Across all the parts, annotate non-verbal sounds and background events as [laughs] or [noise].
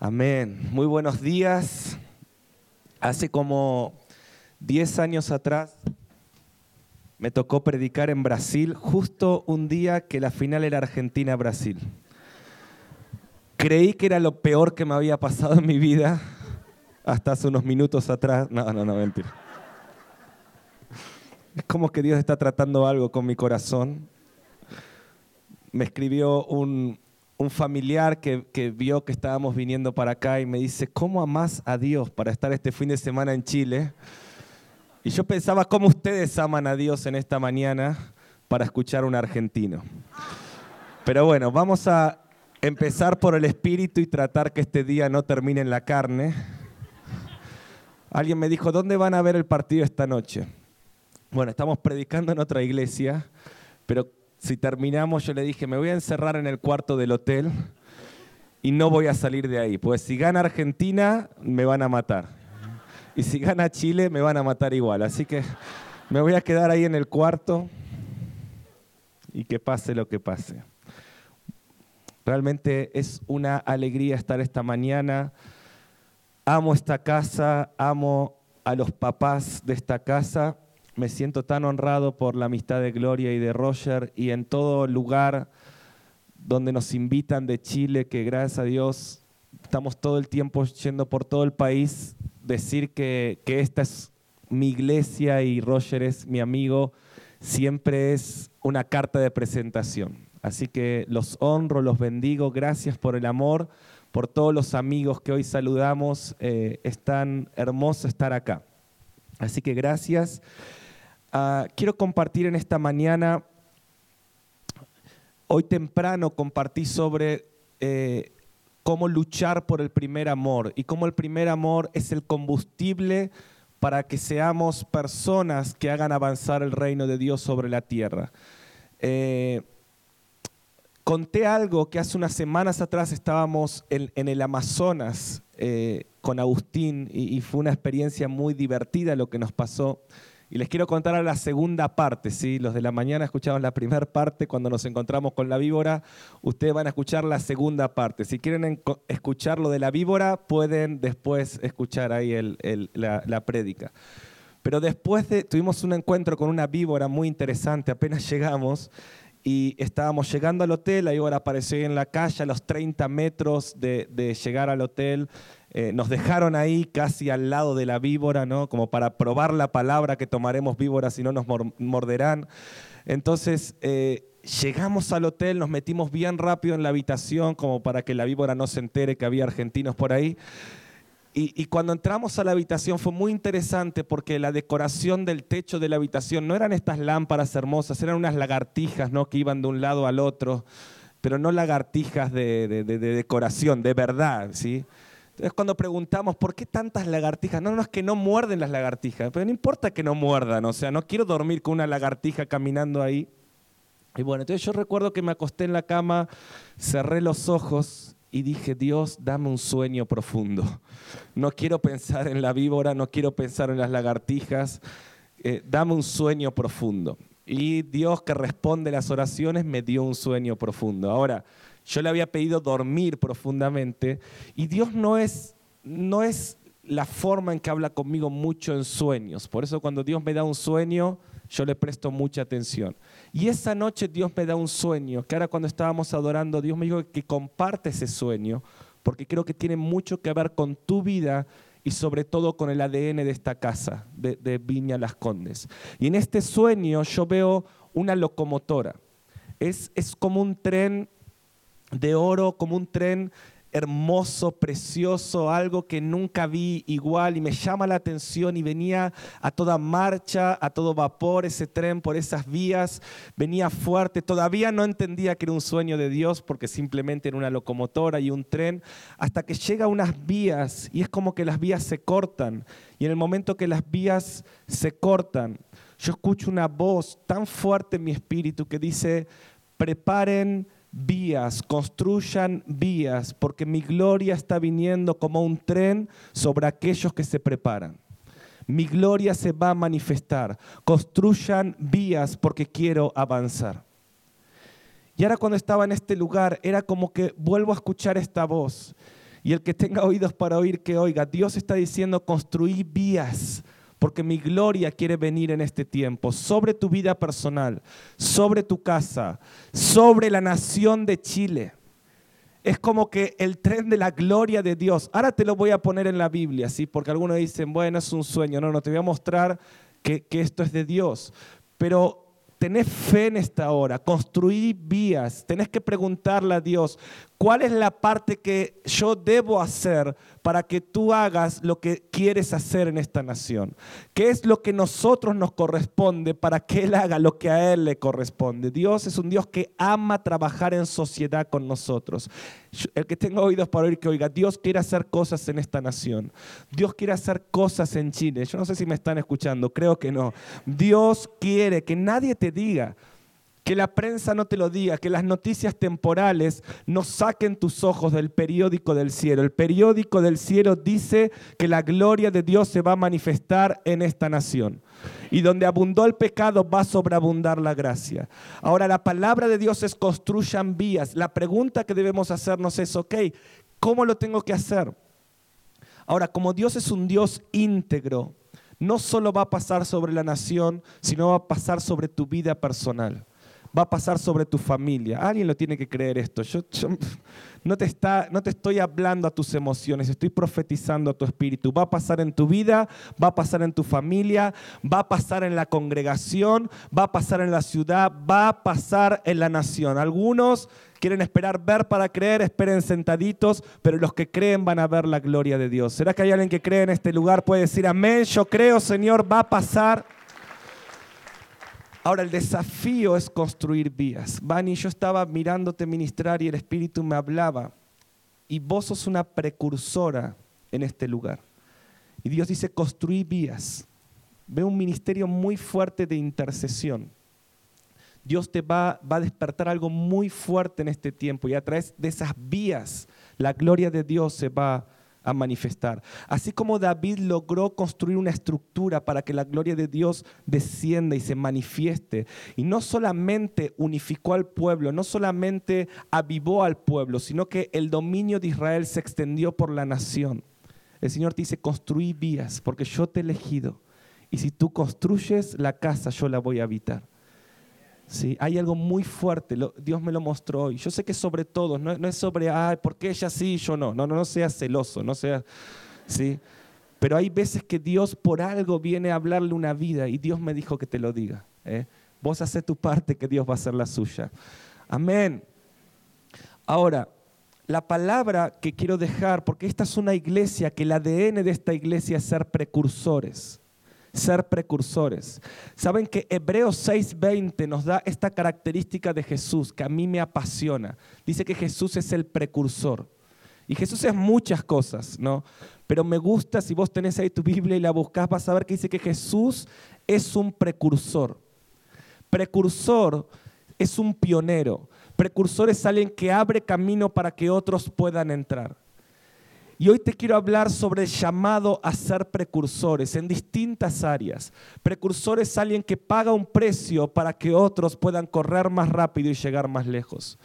Amén. Muy buenos días. Hace como 10 años atrás me tocó predicar en Brasil justo un día que la final era Argentina-Brasil. Creí que era lo peor que me había pasado en mi vida hasta hace unos minutos atrás. No, no, no, mentira. Es como que Dios está tratando algo con mi corazón. Me escribió un, un familiar que, vio que estábamos viniendo para acá y me dice, ¿cómo amas a Dios para estar este fin de semana en Chile? Y yo pensaba, ¿cómo ustedes aman a Dios en esta mañana para escuchar un argentino? Pero bueno, vamos a empezar por el espíritu y tratar que este día no termine en la carne. Alguien me dijo, ¿dónde van a ver el partido esta noche? Bueno, estamos predicando en otra iglesia, pero si terminamos, yo le dije, me voy a encerrar en el cuarto del hotel y no voy a salir de ahí. Pues si gana Argentina, me van a matar. Y si gana Chile, me van a matar igual. Así que me voy a quedar ahí en el cuarto y que pase lo que pase. Realmente es una alegría estar esta mañana. Amo esta casa, amo a los papás de esta casa me siento tan honrado por la amistad de Gloria y de Roger y en todo lugar donde nos invitan de Chile, que gracias a Dios estamos todo el tiempo yendo por todo el país, decir que, que esta es mi iglesia y Roger es mi amigo, siempre es una carta de presentación. Así que los honro, los bendigo, gracias por el amor, por todos los amigos que hoy saludamos, eh, es tan hermoso estar acá. Así que gracias. Ah, quiero compartir en esta mañana, hoy temprano compartí sobre eh, cómo luchar por el primer amor y cómo el primer amor es el combustible para que seamos personas que hagan avanzar el reino de Dios sobre la tierra. Eh, conté algo que hace unas semanas atrás estábamos en, el Amazonas eh, con Agustín y, fue una experiencia muy divertida lo que nos pasó. Y les quiero contar a la segunda parte, ¿sí? Los de la mañana escuchaban la primera parte cuando nos encontramos con la víbora, ustedes van a escuchar la segunda parte. Si quieren escuchar lo de la víbora, pueden después escuchar ahí la, la prédica. Pero después de, tuvimos un encuentro con una víbora muy interesante, apenas llegamos, y estábamos llegando al hotel, la víbora apareció ahí en la calle a los 30 metros de, de llegar al hotel, eh, nos dejaron ahí casi al lado de la víbora, ¿no? Como para probar la palabra que tomaremos víboras si no nos morderán. Entonces, eh, llegamos al hotel, nos metimos bien rápido en la habitación como para que la víbora no se entere que había argentinos por ahí. Y, cuando entramos a la habitación fue muy interesante porque la decoración del techo de la habitación no eran estas lámparas hermosas, eran unas lagartijas ¿no? que iban de un lado al otro, pero no lagartijas de, de decoración, de verdad, ¿sí? Entonces cuando preguntamos, ¿por qué tantas lagartijas? No, no es que no muerden las lagartijas, pero no importa que no muerdan, o sea, no quiero dormir con una lagartija caminando ahí. Y bueno, entonces yo recuerdo que me acosté en la cama, cerré los ojos y dije, Dios, dame un sueño profundo. No quiero pensar en la víbora, no quiero pensar en las lagartijas, eh, dame un sueño profundo. Y Dios que responde las oraciones me dio un sueño profundo. Ahora, yo le había pedido dormir profundamente y Dios no es, no es la forma en que habla conmigo mucho en sueños. Por eso cuando Dios me da un sueño, yo le presto mucha atención. Y esa noche Dios me da un sueño, que ahora cuando estábamos adorando, Dios me dijo que comparte ese sueño, porque creo que tiene mucho que ver con tu vida y sobre todo con el ADN de esta casa, de, Viña Las Condes. Y en este sueño yo veo una locomotora. Es, es como un tren de oro como un tren hermoso, precioso, algo que nunca vi igual y me llama la atención y venía a toda marcha, a todo vapor ese tren por esas vías, venía fuerte, todavía no entendía que era un sueño de Dios porque simplemente era una locomotora y un tren, hasta que llega a unas vías y es como que las vías se cortan. Y en el momento que las vías se cortan, yo escucho una voz tan fuerte en mi espíritu que dice, preparen vías, construyan vías, porque mi gloria está viniendo como un tren sobre aquellos que se preparan. Mi gloria se va a manifestar. Construyan vías porque quiero avanzar. Y ahora cuando estaba en este lugar, era como que vuelvo a escuchar esta voz. Y el que tenga oídos para oír, que oiga. Dios está diciendo, construí vías, porque mi gloria quiere venir en este tiempo, sobre tu vida personal, sobre tu casa, sobre la nación de Chile. Es como que el tren de la gloria de Dios. Ahora te lo voy a poner en la Biblia, ¿sí? porque algunos dicen, bueno, es un sueño. No, no, te voy a mostrar que, que esto es de Dios. Pero tenés fe en esta hora, construí vías, tenés que preguntarle a Dios, ¿cuál es la parte que yo debo hacer para que tú hagas lo que quieres hacer en esta nación? ¿Qué es lo que nosotros nos corresponde para que Él haga lo que a Él le corresponde? Dios es un Dios que ama trabajar en sociedad con nosotros. El que tenga oídos para oír que oiga, Dios quiere hacer cosas en esta nación. Dios quiere hacer cosas en Chile. Yo no sé si me están escuchando, creo que no. Dios quiere que nadie te diga, que la prensa no te lo diga, que las noticias temporales no saquen tus ojos del periódico del cielo. El periódico del cielo dice que la gloria de Dios se va a manifestar en esta nación. Y donde abundó el pecado va a sobreabundar la gracia. Ahora la palabra de Dios es construyan vías. La pregunta que debemos hacernos es, ok, ¿cómo lo tengo que hacer? Ahora, como Dios es un Dios íntegro, no solo va a pasar sobre la nación, sino va a pasar sobre tu vida personal va a pasar sobre tu familia. Alguien lo tiene que creer esto. Yo, no, te está, no te estoy hablando a tus emociones, estoy profetizando a tu espíritu. Va a pasar en tu vida, va a pasar en tu familia, va a pasar en la congregación, va a pasar en la ciudad, va a pasar en la nación. Algunos quieren esperar ver para creer, esperen sentaditos, pero los que creen van a ver la gloria de Dios. ¿Será que hay alguien que cree en este lugar? Puede decir amén, yo creo, Señor, va a pasar. Ahora, el desafío es construir vías. Vani, yo estaba mirándote ministrar y el Espíritu me hablaba. Y vos sos una precursora en este lugar. Y Dios dice, construir vías. Ve un ministerio muy fuerte de intercesión. Dios te va, va, a despertar algo muy fuerte en este tiempo y a través de esas vías la gloria de Dios se va a manifestar. Así como David logró construir una estructura para que la gloria de Dios descienda y se manifieste, y no solamente unificó al pueblo, no solamente avivó al pueblo, sino que el dominio de Israel se extendió por la nación. El Señor te dice, construí vías, porque yo te he elegido. Y si tú construyes la casa, yo la voy a habitar. ¿Sí? Hay algo muy fuerte, Dios me lo mostró hoy. Yo sé que sobre todo, no, es sobre, ay, ¿por qué ella sí y yo no? No, no, no seas celoso, no seas, ¿sí? Pero hay veces que Dios por algo viene a hablarle una vida y Dios me dijo que te lo diga. ¿eh? Vos haces tu parte, que Dios va a hacer la suya. Amén. Ahora, la palabra que quiero dejar, porque esta es una iglesia, que el ADN de esta iglesia es ser precursores ser precursores. Saben que Hebreos 6:20 nos da esta característica de Jesús que a mí me apasiona. Dice que Jesús es el precursor. Y Jesús es muchas cosas, ¿no? Pero me gusta, si vos tenés ahí tu Biblia y la buscás, vas a ver que dice que Jesús es un precursor. Precursor es un pionero. Precursor es alguien que abre camino para que otros puedan entrar. Y hoy te quiero hablar sobre el llamado a ser precursores en distintas áreas. Precursores es alguien que paga un precio para que otros puedan correr más rápido y llegar más lejos.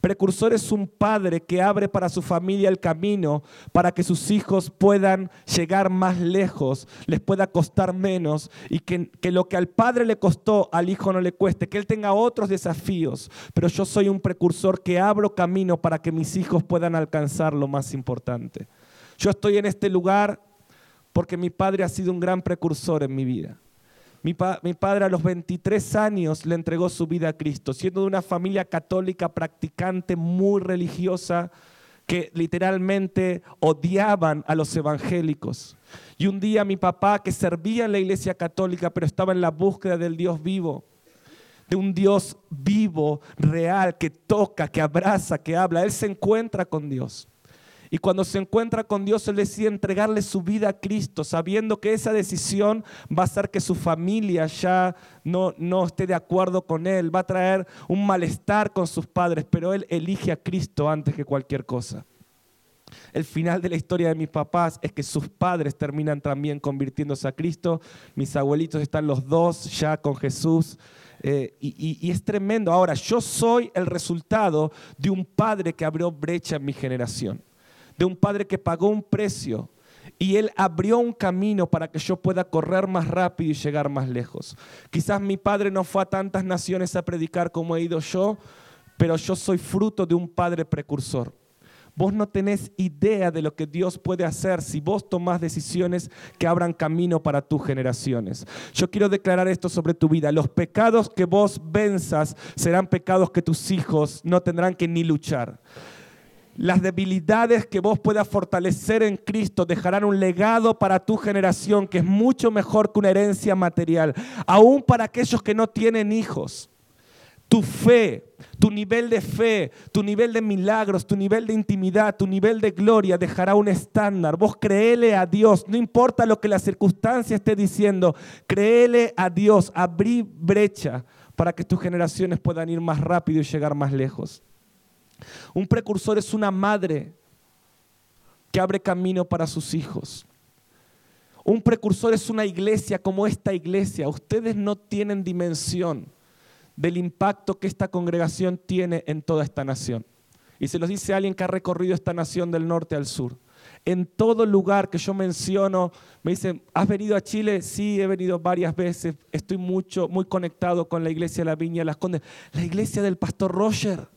Precursor es un padre que abre para su familia el camino para que sus hijos puedan llegar más lejos, les pueda costar menos y que, que, lo que al padre le costó al hijo no le cueste, que él tenga otros desafíos. Pero yo soy un precursor que abro camino para que mis hijos puedan alcanzar lo más importante. Yo estoy en este lugar porque mi padre ha sido un gran precursor en mi vida. Mi, padre a los 23 años le entregó su vida a Cristo, siendo de una familia católica practicante muy religiosa que literalmente odiaban a los evangélicos. Y un día mi papá, que servía en la iglesia católica, pero estaba en la búsqueda del Dios vivo, de un Dios vivo, real, que toca, que abraza, que habla, él se encuentra con Dios. Y cuando se encuentra con Dios, Él decide entregarle su vida a Cristo, sabiendo que esa decisión va a hacer que su familia ya no, esté de acuerdo con Él, va a traer un malestar con sus padres, pero Él elige a Cristo antes que cualquier cosa. El final de la historia de mis papás es que sus padres terminan también convirtiéndose a Cristo. Mis abuelitos están los dos ya con Jesús. Eh, y, es tremendo. Ahora, yo soy el resultado de un padre que abrió brecha en mi generación de un padre que pagó un precio y Él abrió un camino para que yo pueda correr más rápido y llegar más lejos. Quizás mi padre no fue a tantas naciones a predicar como he ido yo, pero yo soy fruto de un padre precursor. Vos no tenés idea de lo que Dios puede hacer si vos tomás decisiones que abran camino para tus generaciones. Yo quiero declarar esto sobre tu vida. Los pecados que vos venzas serán pecados que tus hijos no tendrán que ni luchar. Las debilidades que vos puedas fortalecer en Cristo dejarán un legado para tu generación que es mucho mejor que una herencia material, aún para aquellos que no tienen hijos. Tu fe, tu nivel de fe, tu nivel de milagros, tu nivel de intimidad, tu nivel de gloria dejará un estándar. Vos créele a Dios, no importa lo que la circunstancia esté diciendo, créele a Dios, abrí brecha para que tus generaciones puedan ir más rápido y llegar más lejos. Un precursor es una madre que abre camino para sus hijos. Un precursor es una iglesia como esta iglesia. Ustedes no tienen dimensión del impacto que esta congregación tiene en toda esta nación. Y se los dice alguien que ha recorrido esta nación del norte al sur. En todo lugar que yo menciono, me dicen, ¿has venido a Chile? Sí, he venido varias veces. Estoy mucho, muy conectado con la iglesia de la Viña de las Condes. La iglesia del pastor Roger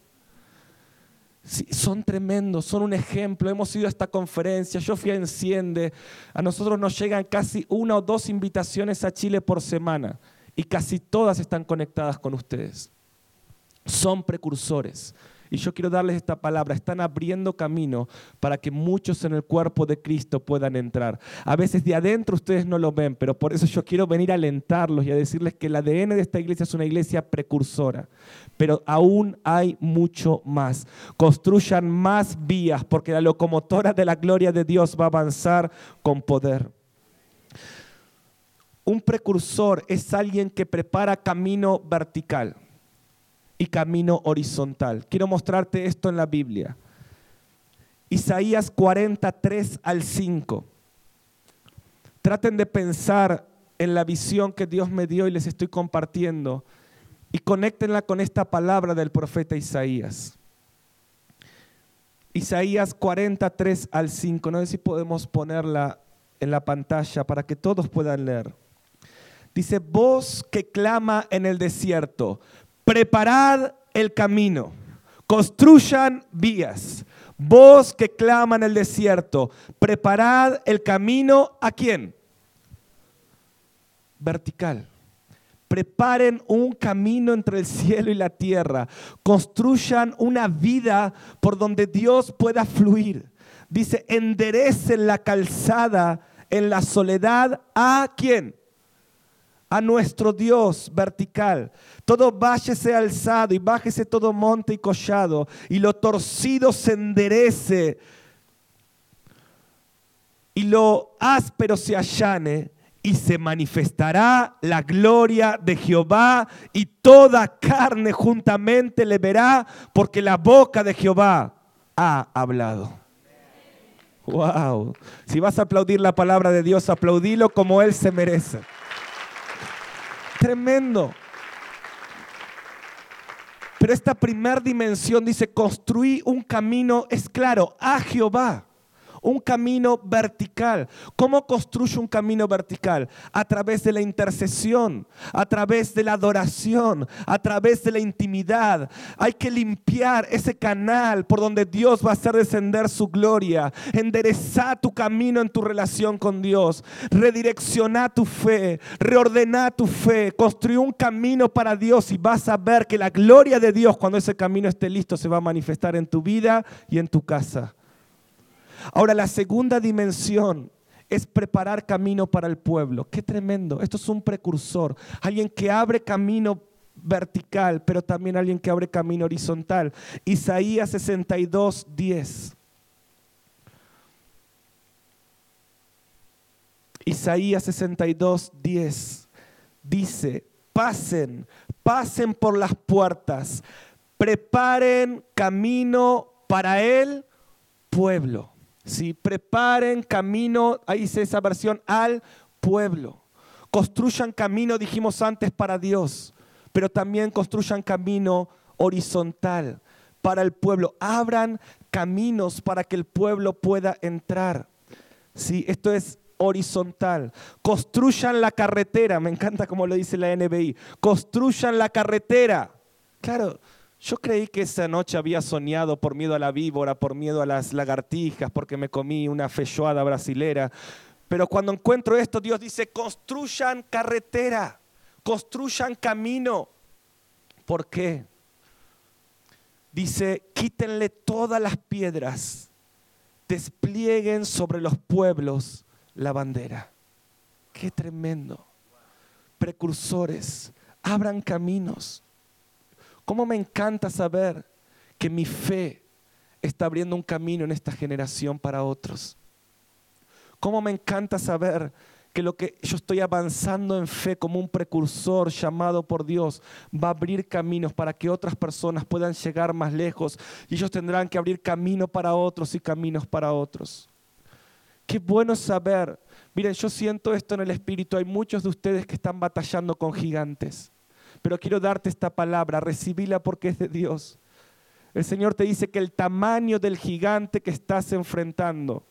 son tremendos, son un ejemplo. Hemos ido a esta conferencia, yo fui a Enciende. A nosotros nos llegan casi una o dos invitaciones a Chile por semana y casi todas están conectadas con ustedes. Son precursores. Y yo quiero darles esta palabra, están abriendo camino para que muchos en el cuerpo de Cristo puedan entrar. A veces de adentro ustedes no lo ven, pero por eso yo quiero venir a alentarlos y a decirles que el ADN de esta iglesia es una iglesia precursora. Pero aún hay mucho más. Construyan más vías porque la locomotora de la gloria de Dios va a avanzar con poder. Un precursor es alguien que prepara camino vertical y camino horizontal. Quiero mostrarte esto en la Biblia. Isaías 43 al 5. Traten de pensar en la visión que Dios me dio y les estoy compartiendo y conéctenla con esta palabra del profeta Isaías. Isaías 43 al 5. No sé si podemos ponerla en la pantalla para que todos puedan leer. Dice, voz que clama en el desierto, preparad el camino, construyan vías. Voz que clama en el desierto, preparad el camino a quién? Vertical. Preparen un camino entre el cielo y la tierra. Construyan una vida por donde Dios pueda fluir. Dice, enderecen la calzada en la soledad a quién? A nuestro Dios vertical. Todo valle sea alzado y bájese todo monte y collado y lo torcido se enderece y lo áspero se allane y se manifestará la gloria de Jehová y toda carne juntamente le verá porque la boca de Jehová ha hablado. Wow. Si vas a aplaudir la palabra de Dios, aplaudilo como Él se merece tremendo. Pero esta primera dimensión dice, construí un camino, es claro, a Jehová un camino vertical. ¿Cómo construye un camino vertical? A través de la intercesión, a través de la adoración, a través de la intimidad. Hay que limpiar ese canal por donde Dios va a hacer descender su gloria. Enderezar tu camino en tu relación con Dios. Redirecciona tu fe, reordena tu fe, construir un camino para Dios y vas a ver que la gloria de Dios cuando ese camino esté listo se va a manifestar en tu vida y en tu casa. Ahora, la segunda dimensión es preparar camino para el pueblo. Qué tremendo. Esto es un precursor. Alguien que abre camino vertical, pero también alguien que abre camino horizontal. Isaías 62, 10. Isaías 62, 10 dice, pasen, pasen por las puertas, preparen camino para el pueblo. Si preparen camino, ahí dice esa versión, al pueblo. Construyan camino, dijimos antes, para Dios, pero también construyan camino horizontal. para el pueblo. Abran caminos para que el pueblo pueda entrar. Sí, esto es horizontal. Construyan la carretera. Me encanta como lo dice la NBI. Construyan la carretera. Claro, yo creí que esa noche había soñado por miedo a la víbora, por miedo a las lagartijas, porque me comí una feijoada brasilera. Pero cuando encuentro esto, Dios dice, construyan carretera, construyan camino. ¿Por qué? Dice, quítenle todas las piedras, desplieguen sobre los pueblos la bandera. Qué tremendo. Precursores, abran caminos. ¿Cómo me encanta saber que mi fe está abriendo un camino en esta generación para otros? ¿Cómo me encanta saber que lo que yo estoy avanzando en fe como un precursor llamado por Dios va a abrir caminos para que otras personas puedan llegar más lejos y ellos tendrán que abrir camino para otros y caminos para otros. Qué bueno saber. Miren, yo siento esto en el Espíritu. Hay muchos de ustedes que están batallando con gigantes. Pero quiero darte esta palabra, recibíla porque es de Dios. El Señor te dice que el tamaño del gigante que estás enfrentando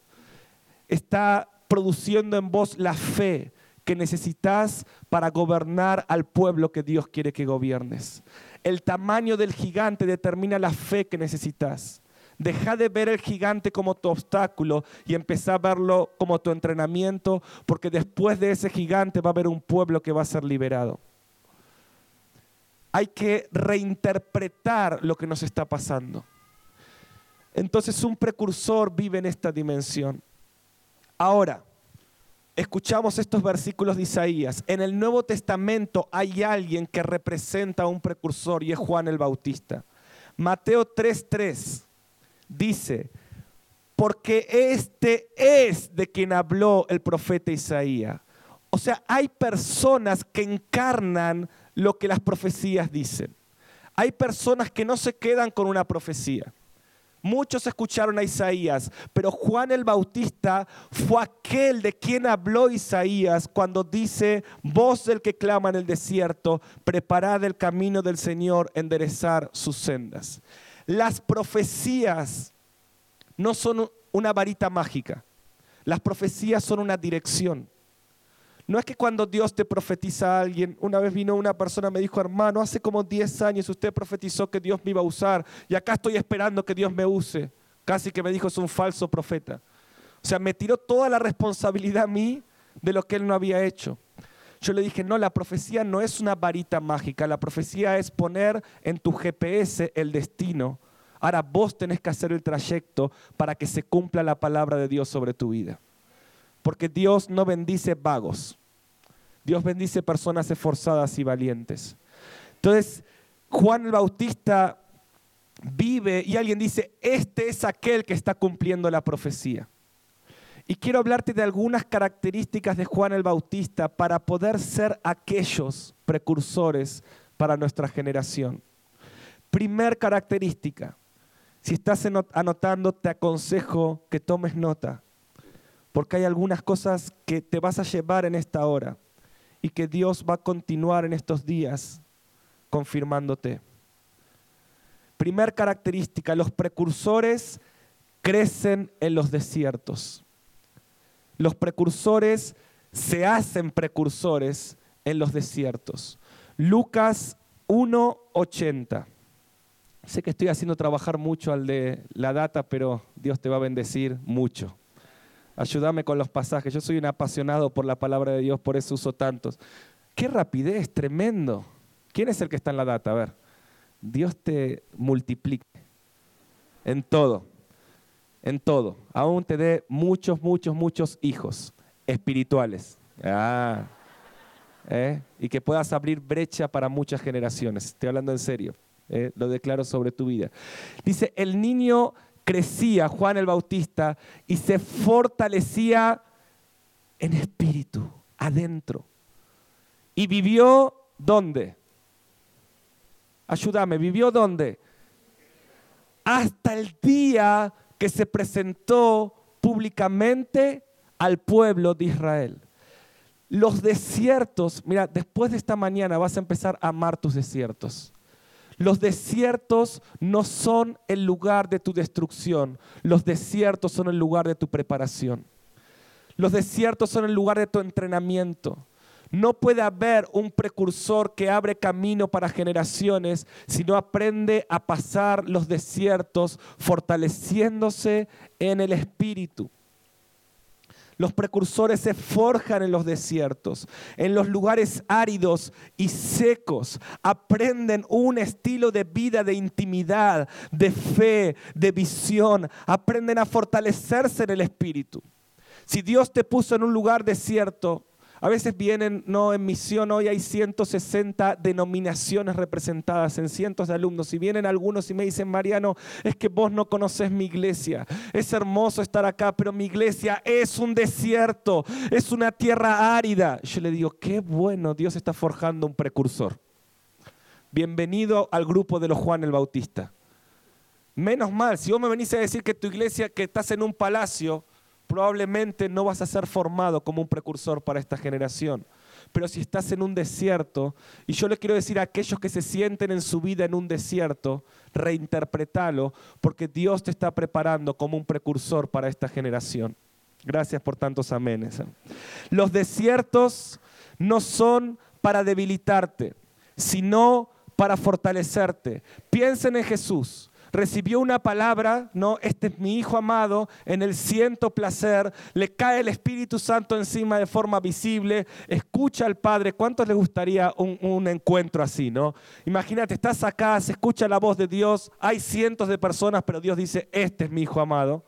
está produciendo en vos la fe que necesitas para gobernar al pueblo que Dios quiere que gobiernes. El tamaño del gigante determina la fe que necesitas. Deja de ver el gigante como tu obstáculo y empezá a verlo como tu entrenamiento, porque después de ese gigante va a haber un pueblo que va a ser liberado hay que reinterpretar lo que nos está pasando. Entonces un precursor vive en esta dimensión. Ahora, escuchamos estos versículos de Isaías. En el Nuevo Testamento hay alguien que representa a un precursor y es Juan el Bautista. Mateo 3:3 dice, porque este es de quien habló el profeta Isaías. O sea, hay personas que encarnan lo que las profecías dicen. Hay personas que no se quedan con una profecía. Muchos escucharon a Isaías, pero Juan el Bautista fue aquel de quien habló Isaías cuando dice, voz del que clama en el desierto, preparad el camino del Señor, enderezar sus sendas. Las profecías no son una varita mágica, las profecías son una dirección. No es que cuando Dios te profetiza a alguien, una vez vino una persona me dijo, hermano, hace como 10 años usted profetizó que Dios me iba a usar y acá estoy esperando que Dios me use. Casi que me dijo, es un falso profeta. O sea, me tiró toda la responsabilidad a mí de lo que él no había hecho. Yo le dije, no, la profecía no es una varita mágica, la profecía es poner en tu GPS el destino. Ahora vos tenés que hacer el trayecto para que se cumpla la palabra de Dios sobre tu vida. Porque Dios no bendice vagos. Dios bendice personas esforzadas y valientes. Entonces, Juan el Bautista vive y alguien dice, este es aquel que está cumpliendo la profecía. Y quiero hablarte de algunas características de Juan el Bautista para poder ser aquellos precursores para nuestra generación. Primer característica, si estás anotando, te aconsejo que tomes nota porque hay algunas cosas que te vas a llevar en esta hora y que Dios va a continuar en estos días confirmándote. Primer característica, los precursores crecen en los desiertos. Los precursores se hacen precursores en los desiertos. Lucas 1.80. Sé que estoy haciendo trabajar mucho al de la data, pero Dios te va a bendecir mucho. Ayúdame con los pasajes. Yo soy un apasionado por la palabra de Dios, por eso uso tantos. Qué rapidez, tremendo. ¿Quién es el que está en la data? A ver. Dios te multiplique en todo, en todo. Aún te dé muchos, muchos, muchos hijos espirituales. Ah, ¿eh? Y que puedas abrir brecha para muchas generaciones. Estoy hablando en serio. ¿eh? Lo declaro sobre tu vida. Dice, el niño crecía Juan el Bautista y se fortalecía en espíritu, adentro. Y vivió dónde? Ayúdame, ¿vivió dónde? Hasta el día que se presentó públicamente al pueblo de Israel. Los desiertos, mira, después de esta mañana vas a empezar a amar tus desiertos. Los desiertos no son el lugar de tu destrucción, los desiertos son el lugar de tu preparación. Los desiertos son el lugar de tu entrenamiento. No puede haber un precursor que abre camino para generaciones si no aprende a pasar los desiertos fortaleciéndose en el espíritu. Los precursores se forjan en los desiertos, en los lugares áridos y secos. Aprenden un estilo de vida de intimidad, de fe, de visión. Aprenden a fortalecerse en el espíritu. Si Dios te puso en un lugar desierto, a veces vienen, no, en misión hoy hay 160 denominaciones representadas en cientos de alumnos. Y vienen algunos y me dicen, Mariano, es que vos no conoces mi iglesia. Es hermoso estar acá, pero mi iglesia es un desierto, es una tierra árida. Yo le digo, qué bueno, Dios está forjando un precursor. Bienvenido al grupo de los Juan el Bautista. Menos mal, si vos me venís a decir que tu iglesia, que estás en un palacio, probablemente no vas a ser formado como un precursor para esta generación. Pero si estás en un desierto, y yo le quiero decir a aquellos que se sienten en su vida en un desierto, reinterpretalo, porque Dios te está preparando como un precursor para esta generación. Gracias por tantos amenes. Los desiertos no son para debilitarte, sino para fortalecerte. Piensen en Jesús recibió una palabra, ¿no? Este es mi hijo amado, en el ciento placer, le cae el Espíritu Santo encima de forma visible, escucha al Padre. ¿Cuántos les gustaría un, un encuentro así, no? Imagínate, estás acá, se escucha la voz de Dios, hay cientos de personas, pero Dios dice, este es mi hijo amado.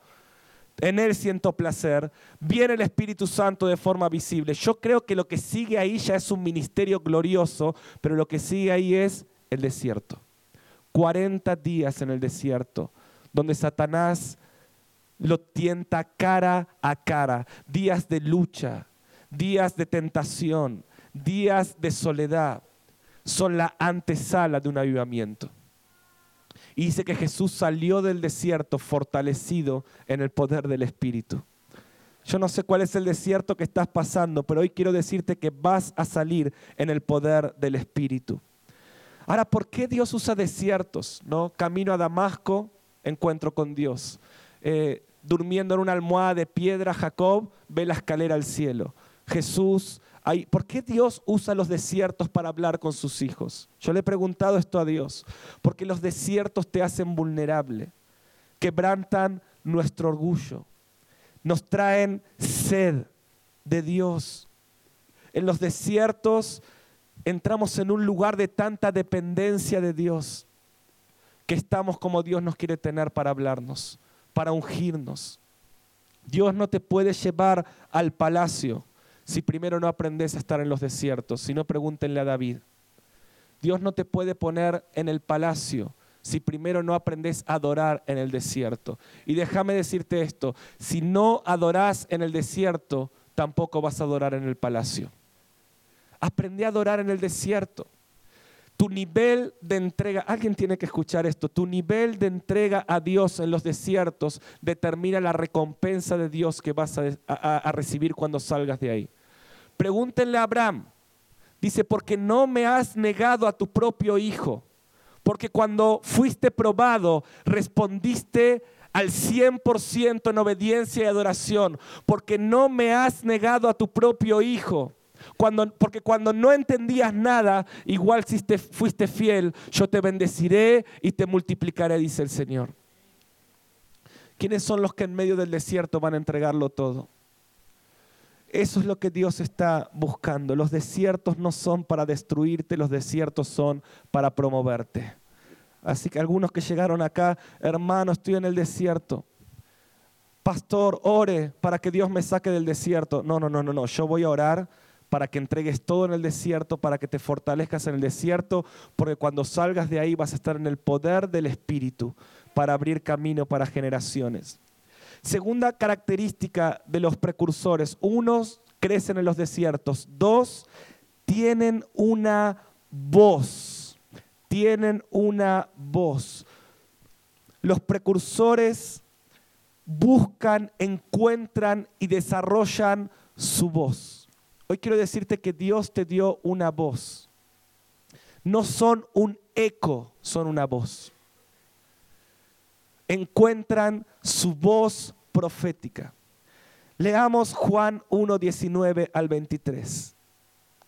En él siento placer. Viene el Espíritu Santo de forma visible. Yo creo que lo que sigue ahí ya es un ministerio glorioso, pero lo que sigue ahí es el desierto. 40 días en el desierto, donde Satanás lo tienta cara a cara, días de lucha, días de tentación, días de soledad, son la antesala de un avivamiento. Y dice que Jesús salió del desierto fortalecido en el poder del Espíritu. Yo no sé cuál es el desierto que estás pasando, pero hoy quiero decirte que vas a salir en el poder del Espíritu. Ahora, ¿por qué Dios usa desiertos? ¿no? Camino a Damasco, encuentro con Dios. Eh, durmiendo en una almohada de piedra, Jacob ve la escalera al cielo. Jesús, ¿por qué Dios usa los desiertos para hablar con sus hijos? Yo le he preguntado esto a Dios. Porque los desiertos te hacen vulnerable, quebrantan nuestro orgullo, nos traen sed de Dios. En los desiertos entramos en un lugar de tanta dependencia de Dios que estamos como Dios nos quiere tener para hablarnos, para ungirnos. Dios no te puede llevar al palacio si primero no aprendes a estar en los desiertos, si no pregúntenle a David. Dios no te puede poner en el palacio si primero no aprendes a adorar en el desierto. Y déjame decirte esto, si no adorás en el desierto, tampoco vas a adorar en el palacio. Aprendí a adorar en el desierto. Tu nivel de entrega, alguien tiene que escuchar esto, tu nivel de entrega a Dios en los desiertos determina la recompensa de Dios que vas a, recibir cuando salgas de ahí. Pregúntenle a Abraham, dice, porque no me has negado a tu propio hijo, porque cuando fuiste probado respondiste al 100% en obediencia y adoración, porque no me has negado a tu propio hijo porque cuando no entendías nada, igual si te fuiste fiel, yo te bendeciré y te multiplicaré, dice el Señor. ¿Quiénes son los que en medio del desierto van a entregarlo todo? Eso es lo que Dios está buscando. Los desiertos no son para destruirte, los desiertos son para promoverte. Así que algunos que llegaron acá, hermano, estoy en el desierto. Pastor, ore para que Dios me saque del desierto. No, no, no, no, no. Yo voy a orar para que entregues todo en el desierto, para que te fortalezcas en el desierto, porque cuando salgas de ahí vas a estar en el poder del Espíritu para abrir camino para generaciones. Segunda característica de los precursores, unos crecen en los desiertos, dos tienen una voz, tienen una voz. Los precursores buscan, encuentran y desarrollan su voz. Hoy quiero decirte que Dios te dio una voz. No son un eco, son una voz. Encuentran su voz profética. Leamos Juan 1, 19 al 23.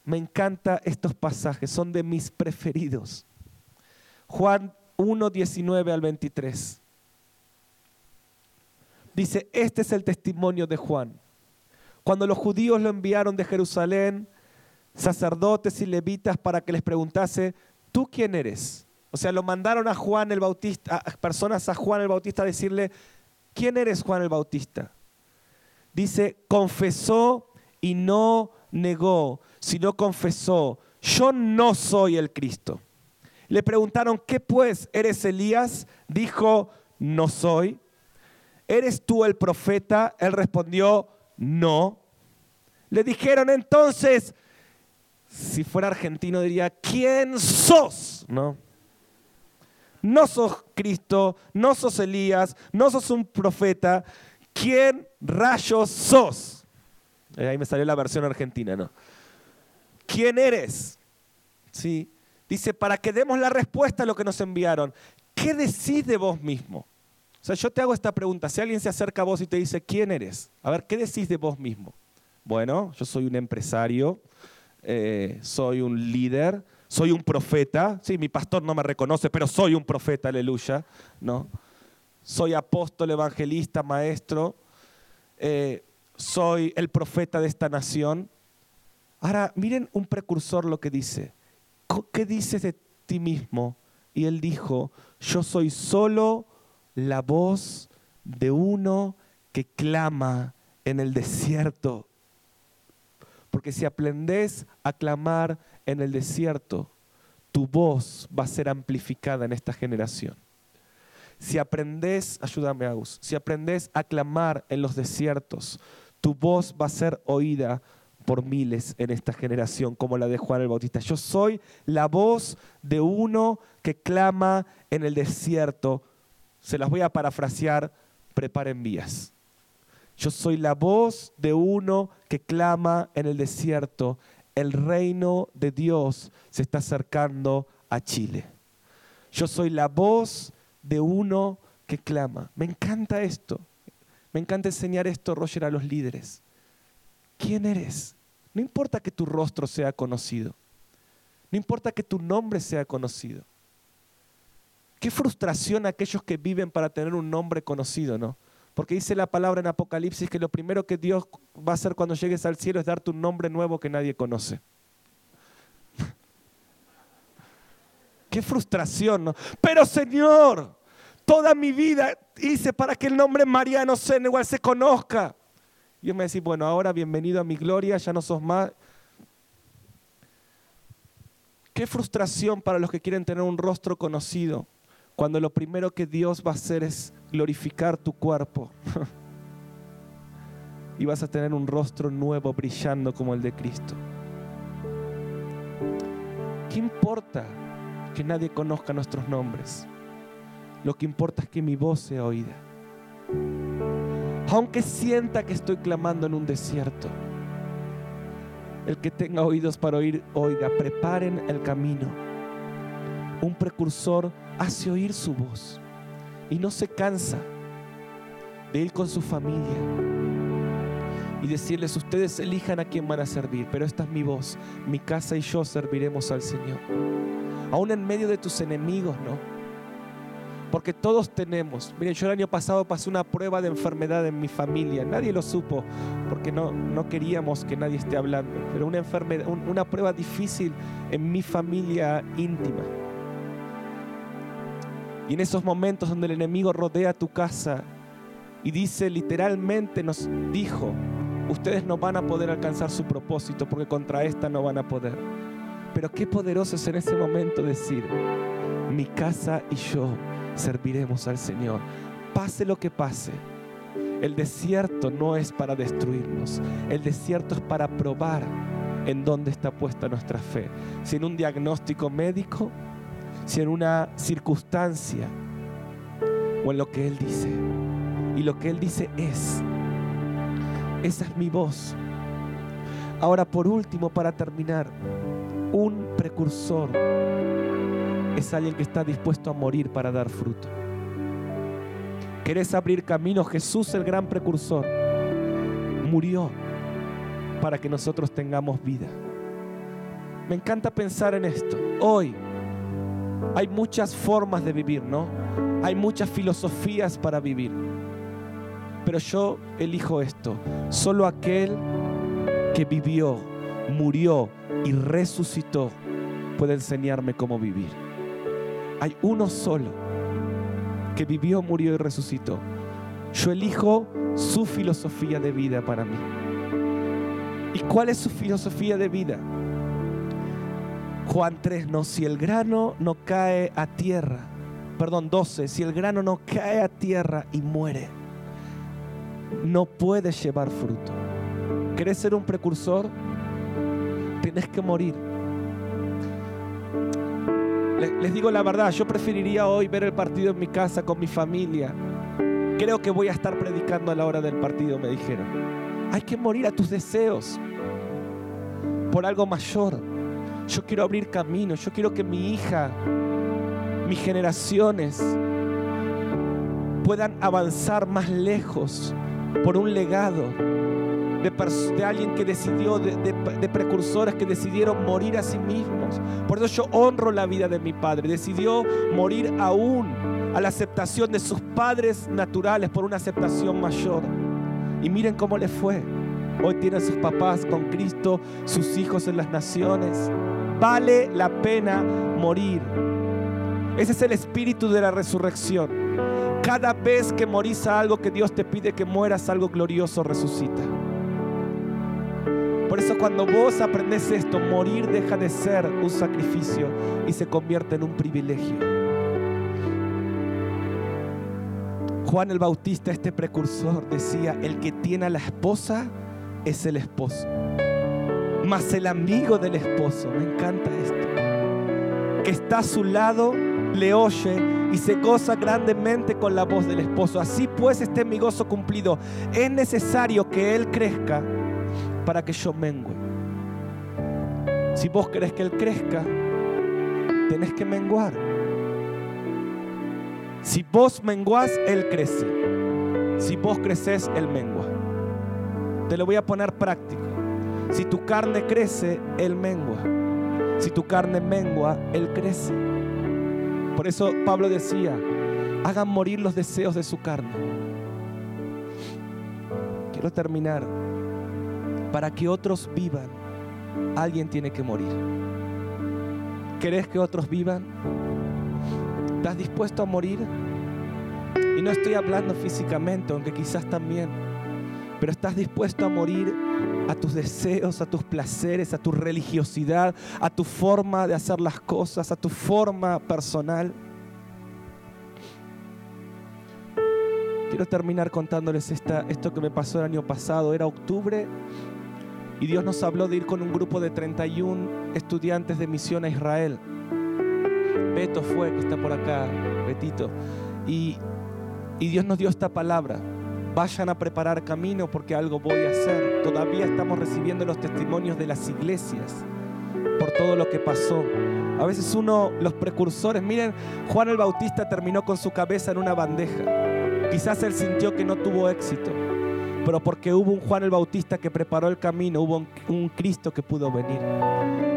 Me encantan estos pasajes, son de mis preferidos. Juan 1, 19 al 23. Dice, este es el testimonio de Juan. Cuando los judíos lo enviaron de Jerusalén, sacerdotes y levitas para que les preguntase, ¿tú quién eres? O sea, lo mandaron a Juan el Bautista, a personas a Juan el Bautista a decirle, ¿quién eres Juan el Bautista? Dice, confesó y no negó, sino confesó, yo no soy el Cristo. Le preguntaron, ¿qué pues? ¿Eres Elías? Dijo, no soy. ¿Eres tú el profeta? Él respondió, no. Le dijeron entonces, si fuera argentino diría, ¿quién sos? No. No sos Cristo, no sos Elías, no sos un profeta. ¿Quién rayos sos? Eh, ahí me salió la versión argentina, ¿no? ¿Quién eres? Sí. Dice, para que demos la respuesta a lo que nos enviaron. ¿Qué decís de vos mismo? O sea, yo te hago esta pregunta. Si alguien se acerca a vos y te dice, ¿quién eres? A ver, ¿qué decís de vos mismo? Bueno, yo soy un empresario, eh, soy un líder, soy un profeta. Sí, mi pastor no me reconoce, pero soy un profeta, aleluya. ¿no? Soy apóstol, evangelista, maestro. Eh, soy el profeta de esta nación. Ahora, miren un precursor lo que dice. ¿Qué dices de ti mismo? Y él dijo, yo soy solo la voz de uno que clama en el desierto. Porque si aprendes a clamar en el desierto, tu voz va a ser amplificada en esta generación. Si aprendes, ayúdame Agus, si aprendes a clamar en los desiertos, tu voz va a ser oída por miles en esta generación, como la de Juan el Bautista. Yo soy la voz de uno que clama en el desierto. Se las voy a parafrasear, preparen vías. Yo soy la voz de uno que clama en el desierto. El reino de Dios se está acercando a Chile. Yo soy la voz de uno que clama. Me encanta esto. Me encanta enseñar esto, Roger, a los líderes. ¿Quién eres? No importa que tu rostro sea conocido. No importa que tu nombre sea conocido. Qué frustración aquellos que viven para tener un nombre conocido, ¿no? Porque dice la palabra en Apocalipsis que lo primero que Dios va a hacer cuando llegues al cielo es darte un nombre nuevo que nadie conoce. [laughs] Qué frustración, ¿no? Pero Señor, toda mi vida hice para que el nombre Mariano Sen igual se conozca. Y me decía, bueno, ahora bienvenido a mi gloria, ya no sos más. Qué frustración para los que quieren tener un rostro conocido cuando lo primero que Dios va a hacer es glorificar tu cuerpo. [laughs] y vas a tener un rostro nuevo brillando como el de Cristo. ¿Qué importa que nadie conozca nuestros nombres? Lo que importa es que mi voz sea oída. Aunque sienta que estoy clamando en un desierto, el que tenga oídos para oír, oiga, preparen el camino. Un precursor hace oír su voz y no se cansa de ir con su familia y decirles, ustedes elijan a quién van a servir, pero esta es mi voz, mi casa y yo serviremos al Señor. Aún en medio de tus enemigos, ¿no? Porque todos tenemos. Miren, yo el año pasado pasé una prueba de enfermedad en mi familia. Nadie lo supo porque no, no queríamos que nadie esté hablando. Pero una, enfermedad, una prueba difícil en mi familia íntima. Y en esos momentos donde el enemigo rodea tu casa y dice literalmente, nos dijo, ustedes no van a poder alcanzar su propósito porque contra esta no van a poder. Pero qué poderoso es en ese momento decir, mi casa y yo serviremos al Señor. Pase lo que pase. El desierto no es para destruirnos. El desierto es para probar en dónde está puesta nuestra fe. Si en un diagnóstico médico si en una circunstancia o en lo que Él dice. Y lo que Él dice es, esa es mi voz. Ahora, por último, para terminar, un precursor es alguien que está dispuesto a morir para dar fruto. ¿Querés abrir camino? Jesús, el gran precursor, murió para que nosotros tengamos vida. Me encanta pensar en esto. Hoy hay muchas formas de vivir, ¿no? Hay muchas filosofías para vivir. Pero yo elijo esto. Solo aquel que vivió, murió y resucitó puede enseñarme cómo vivir. Hay uno solo que vivió, murió y resucitó. Yo elijo su filosofía de vida para mí. ¿Y cuál es su filosofía de vida? Juan 3, no, si el grano no cae a tierra, perdón, 12, si el grano no cae a tierra y muere, no puede llevar fruto. ¿Querés ser un precursor? Tienes que morir. Les digo la verdad, yo preferiría hoy ver el partido en mi casa con mi familia. Creo que voy a estar predicando a la hora del partido, me dijeron. Hay que morir a tus deseos por algo mayor. Yo quiero abrir camino, yo quiero que mi hija, mis generaciones puedan avanzar más lejos por un legado de, alguien que decidió, de, precursores que decidieron morir a sí mismos. Por eso yo honro la vida de mi padre. Decidió morir aún a la aceptación de sus padres naturales por una aceptación mayor. Y miren cómo le fue. Hoy tiene sus papás con Cristo, sus hijos en las naciones. Vale la pena morir. Ese es el espíritu de la resurrección. Cada vez que morís a algo que Dios te pide que mueras, algo glorioso resucita. Por eso cuando vos aprendes esto, morir deja de ser un sacrificio y se convierte en un privilegio. Juan el Bautista, este precursor, decía, el que tiene a la esposa es el esposo. Mas el amigo del esposo, me encanta esto, que está a su lado, le oye y se goza grandemente con la voz del esposo. Así pues, este mi gozo cumplido. Es necesario que él crezca para que yo mengue. Si vos querés que Él crezca, tenés que menguar. Si vos menguás, Él crece. Si vos creces, Él mengua. Te lo voy a poner práctico. Si tu carne crece, Él mengua. Si tu carne mengua, Él crece. Por eso Pablo decía, hagan morir los deseos de su carne. Quiero terminar para que otros vivan, alguien tiene que morir. ¿Querés que otros vivan? ¿Estás dispuesto a morir? Y no estoy hablando físicamente, aunque quizás también, pero estás dispuesto a morir a tus deseos, a tus placeres, a tu religiosidad, a tu forma de hacer las cosas, a tu forma personal. Quiero terminar contándoles esta, esto que me pasó el año pasado. Era octubre y Dios nos habló de ir con un grupo de 31 estudiantes de misión a Israel. Beto fue, que está por acá, Betito. Y, y Dios nos dio esta palabra. Vayan a preparar camino porque algo voy a hacer. Todavía estamos recibiendo los testimonios de las iglesias por todo lo que pasó. A veces uno, los precursores, miren, Juan el Bautista terminó con su cabeza en una bandeja. Quizás él sintió que no tuvo éxito pero porque hubo un Juan el Bautista que preparó el camino, hubo un, Cristo que pudo venir.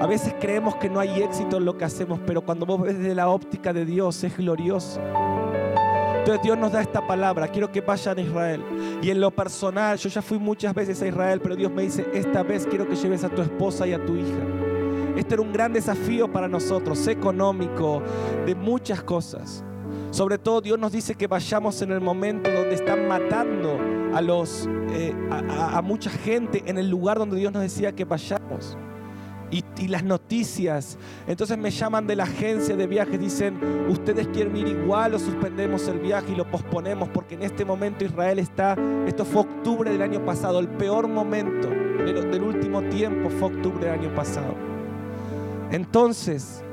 A veces creemos que no hay éxito en lo que hacemos, pero cuando vos ves desde la óptica de Dios es glorioso. Entonces Dios nos da esta palabra, quiero que vayan a Israel. Y en lo personal, yo ya fui muchas veces a Israel, pero Dios me dice, esta vez quiero que lleves a tu esposa y a tu hija. Este era un gran desafío para nosotros, económico, de muchas cosas. Sobre todo Dios nos dice que vayamos en el momento donde están matando a, los, eh, a, mucha gente en el lugar donde Dios nos decía que vayamos. Y, y, las noticias. Entonces me llaman de la agencia de viajes, dicen, ustedes quieren ir igual o suspendemos el viaje y lo posponemos porque en este momento Israel está, esto fue octubre del año pasado, el peor momento del, del último tiempo fue octubre del año pasado. Entonces,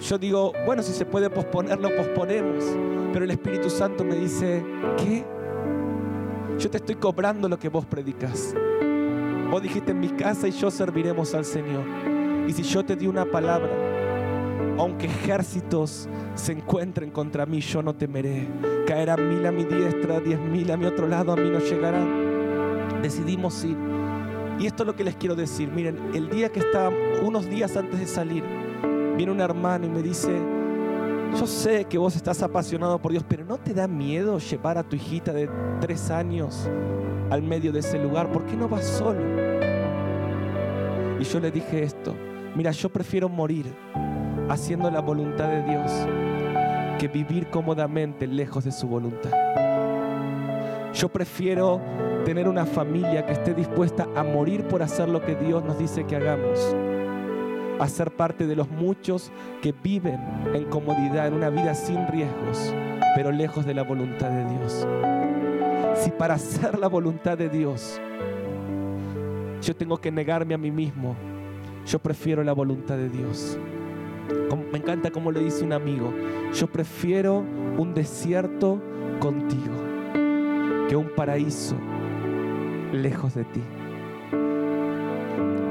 yo digo, bueno, si se puede posponer, lo posponemos. Pero el Espíritu Santo me dice, ¿qué? Yo te estoy cobrando lo que vos predicas. Vos dijiste en mi casa y yo serviremos al Señor. Y si yo te di una palabra, Aunque ejércitos se encuentren contra mí, yo no temeré. Caerán mil a mi diestra, diez mil a mi otro lado, a mí no llegarán. Decidimos ir. Y esto es lo que les quiero decir. Miren, el día que estaba, unos días antes de salir, viene un hermano y me dice, yo sé que vos estás apasionado por Dios, pero ¿no te da miedo llevar a tu hijita de tres años al medio de ese lugar? ¿Por qué no vas solo? Y yo le dije esto, mira, yo prefiero morir haciendo la voluntad de Dios que vivir cómodamente lejos de su voluntad. Yo prefiero tener una familia que esté dispuesta a morir por hacer lo que Dios nos dice que hagamos a ser parte de los muchos que viven en comodidad, en una vida sin riesgos, pero lejos de la voluntad de Dios. Si para hacer la voluntad de Dios yo tengo que negarme a mí mismo, yo prefiero la voluntad de Dios. Me encanta como lo dice un amigo, yo prefiero un desierto contigo que un paraíso lejos de ti.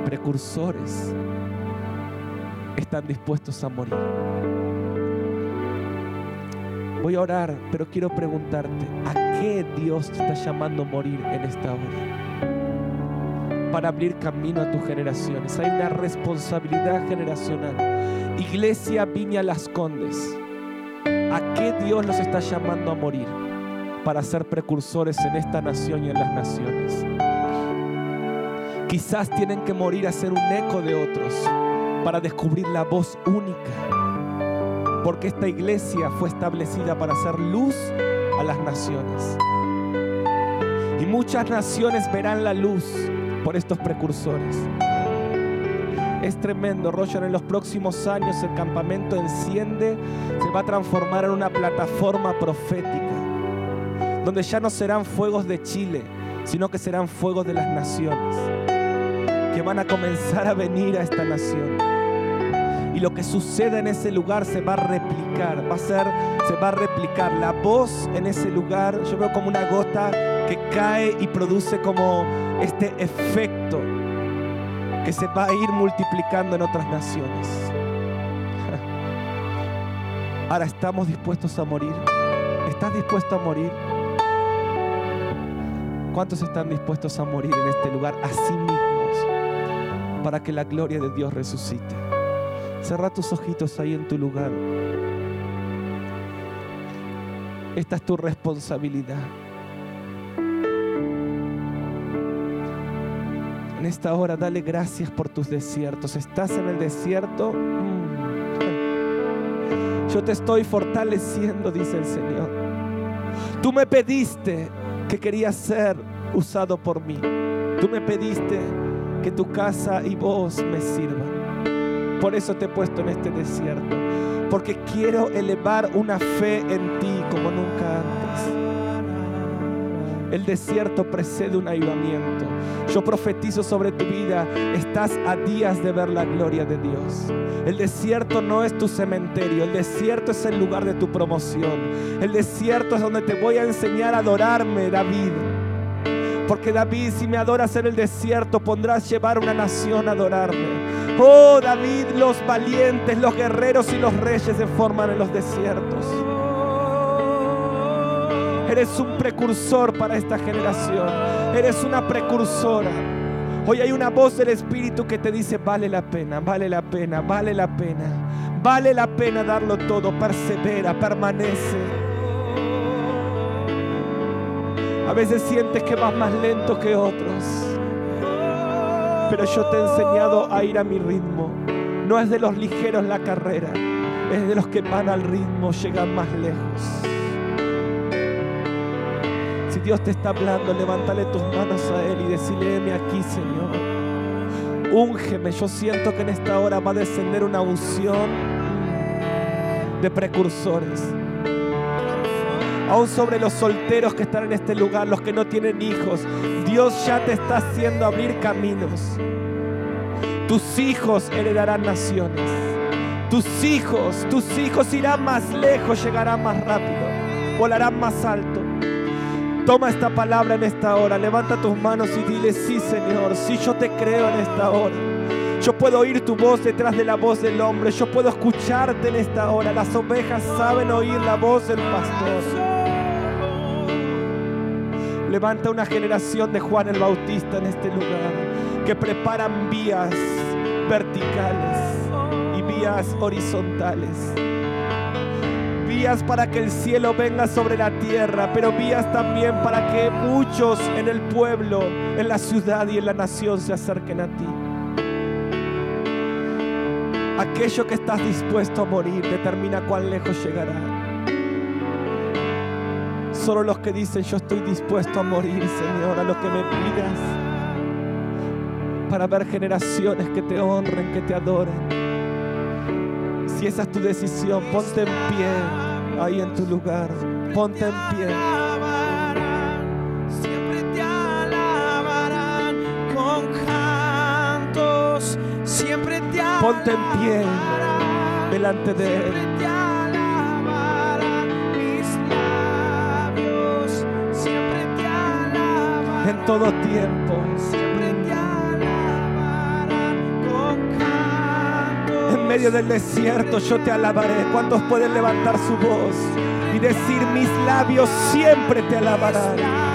Precursores están dispuestos a morir. Voy a orar, pero quiero preguntarte, ¿a qué Dios te está llamando a morir en esta hora? Para abrir camino a tus generaciones. Hay una responsabilidad generacional. Iglesia Viña Las Condes, ¿a qué Dios los está llamando a morir? Para ser precursores en esta nación y en las naciones. Quizás tienen que morir a ser un eco de otros para descubrir la voz única. Porque esta iglesia fue establecida para hacer luz a las naciones. Y muchas naciones verán la luz por estos precursores. Es tremendo, Roger. En los próximos años el campamento Enciende se va a transformar en una plataforma profética, donde ya no serán fuegos de Chile, sino que serán fuegos de las naciones, que van a comenzar a venir a esta nación y lo que suceda en ese lugar se va a replicar, va a ser, se va a replicar. La voz en ese lugar, yo veo como una gota que cae y produce como este efecto que se va a ir multiplicando en otras naciones. [laughs] Ahora estamos dispuestos a morir. ¿Estás dispuesto a morir? ¿Cuántos están dispuestos a morir en este lugar a sí mismos para que la gloria de Dios resucite? Cerra tus ojitos ahí en tu lugar. Esta es tu responsabilidad. En esta hora dale gracias por tus desiertos. ¿Estás en el desierto? Mm. Yo te estoy fortaleciendo, dice el Señor. Tú me pediste que querías ser usado por mí. Tú me pediste que tu casa y vos me sirvan. Por eso te he puesto en este desierto. Porque quiero elevar una fe en ti como nunca antes. El desierto precede un ayudamiento. Yo profetizo sobre tu vida. Estás a días de ver la gloria de Dios. El desierto no es tu cementerio. El desierto es el lugar de tu promoción. El desierto es donde te voy a enseñar a adorarme, David. Porque David, si me adoras en el desierto, pondrás llevar una nación a adorarme. Oh David, los valientes, los guerreros y los reyes se forman en los desiertos. Eres un precursor para esta generación. Eres una precursora. Hoy hay una voz del Espíritu que te dice, vale la pena, vale la pena, vale la pena. Vale la pena darlo todo. Persevera, permanece. A veces sientes que vas más lento que otros pero yo te he enseñado a ir a mi ritmo. No es de los ligeros la carrera, es de los que van al ritmo, llegan más lejos. Si Dios te está hablando, levántale tus manos a Él y decirle, aquí, Señor. Úngeme, yo siento que en esta hora va a descender una unción de precursores aún sobre los solteros que están en este lugar, los que no tienen hijos. Dios ya te está haciendo abrir caminos. Tus hijos heredarán naciones. Tus hijos, tus hijos irán más lejos, llegarán más rápido, volarán más alto. Toma esta palabra en esta hora, levanta tus manos y dile, sí Señor, sí yo te creo en esta hora. Yo puedo oír tu voz detrás de la voz del hombre. Yo puedo escucharte en esta hora. Las ovejas saben oír la voz del pastor. Levanta una generación de Juan el Bautista en este lugar que preparan vías verticales y vías horizontales. Vías para que el cielo venga sobre la tierra, pero vías también para que muchos en el pueblo, en la ciudad y en la nación se acerquen a ti. Aquello que estás dispuesto a morir determina cuán lejos llegará. Solo los que dicen yo estoy dispuesto a morir, Señor, a lo que me pidas. Para ver generaciones que te honren, que te adoren. Si esa es tu decisión, ponte en pie ahí en tu lugar. Ponte en pie. Ponte en pie delante de Él. En todo tiempo. siempre te alabarán con cantos. En medio del desierto yo te alabaré. ¿Cuántos pueden levantar su voz y decir mis labios siempre te alabarán?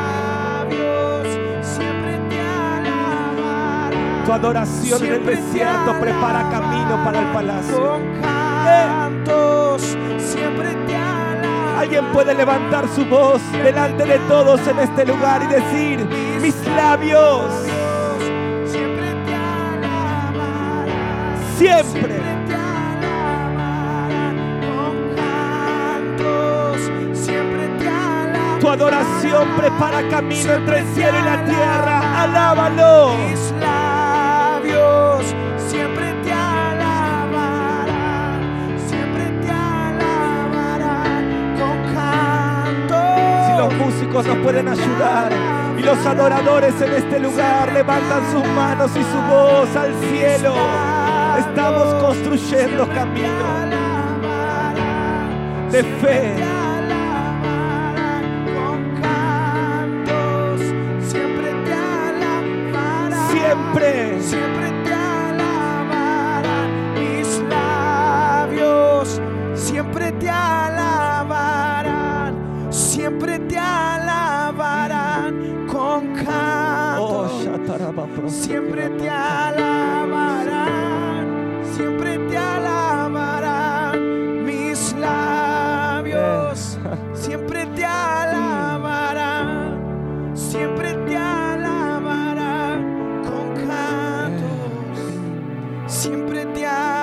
Tu adoración en el desierto prepara camino para el palacio. Con cantos, siempre te. Alguien puede levantar su voz delante de todos en este lugar y decir, mis labios Siempre te alabarán. siempre. te alabarán. Con cantos, siempre te alabarán. Tu adoración prepara camino entre el cielo y la tierra. Alábalo. Músicos nos pueden ayudar. Y los adoradores en este lugar levantan sus manos y su voz al cielo, estamos construyendo camino de fe. Cantos, siempre Siempre te alabarán, siempre te alabarán mis labios, siempre te alabarán, siempre te alabarán con cantos, siempre te alabarán.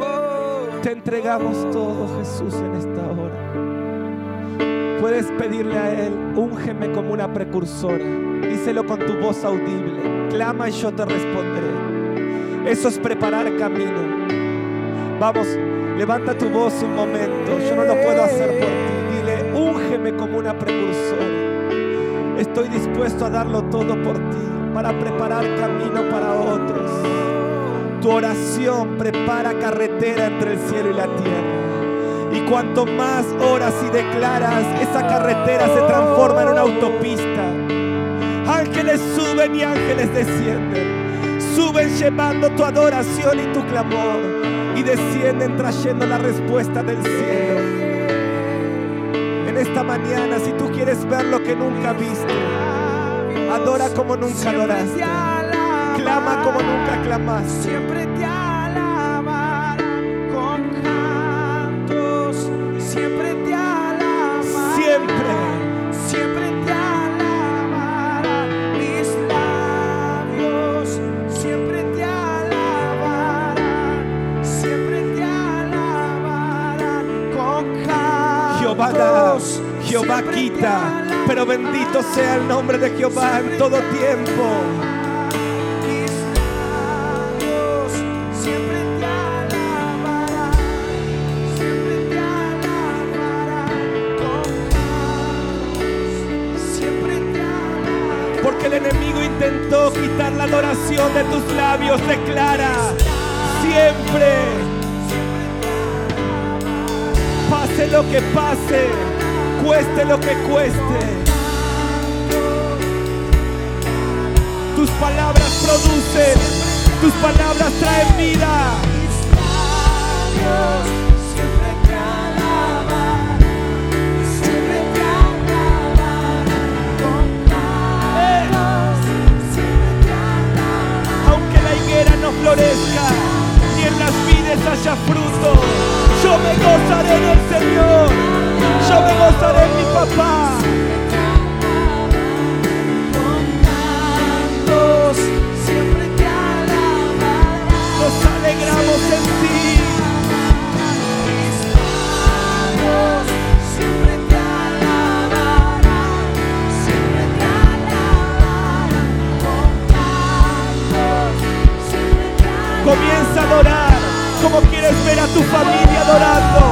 Oh. Te entregamos todo, Jesús, en esta hora. Puedes pedirle a Él, úngeme como una precursora. Díselo con tu voz audible. Clama y yo te responderé. Eso es preparar camino. Vamos, levanta tu voz un momento. Yo no lo puedo hacer por ti. Dile, úngeme como una precursora. Estoy dispuesto a darlo todo por ti para preparar camino para otros. Tu oración prepara carretera entre el cielo y la tierra. Y cuanto más oras y declaras, esa carretera se transforma en una autopista. Ángeles suben y ángeles descienden. Suben llevando tu adoración y tu clamor. Y descienden trayendo la respuesta del cielo. En esta mañana, si tú quieres ver lo que nunca viste, adora como nunca adoraste. Clama como nunca clamaste. Siempre te Jehová quita, pero bendito sea el nombre de Jehová en todo tiempo. Porque el enemigo intentó quitar la adoración de tus labios. Declara siempre, pase lo que pase, cueste lo que cueste. producen. Tus palabras traen vida. Siempre te alabarán, siempre te alabarán, cantos siempre te alabarán. Aunque la higuera no florezca, ni en las vides haya fruto, yo me gozaré en el Señor. Yo me gozaré en mi papá. Siempre te. Nos alegramos en ti. Mis labios siempre te alabarán, siempre te alabarán. Con cantos siempre te alabarán. Comienza a adorar como quieres ver a tu familia adorando.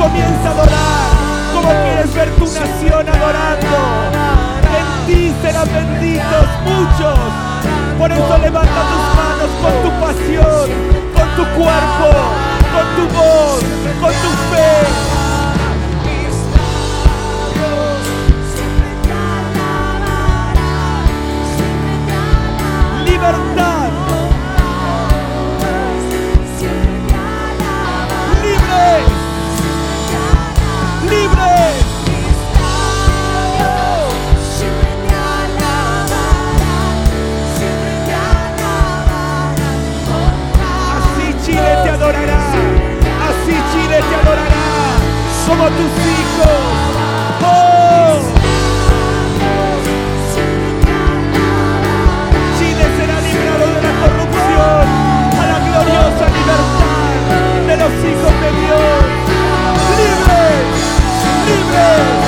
Comienza a adorar quieres ver tu nación adorando. En ti serán benditos muchos. Por eso levanta tus manos con tu pasión, con tu cuerpo, con tu voz, con tu fe. Mis como tus hijos. Oh, Chile será librado de la corrupción a la gloriosa libertad de los hijos de Dios. Libre, libre,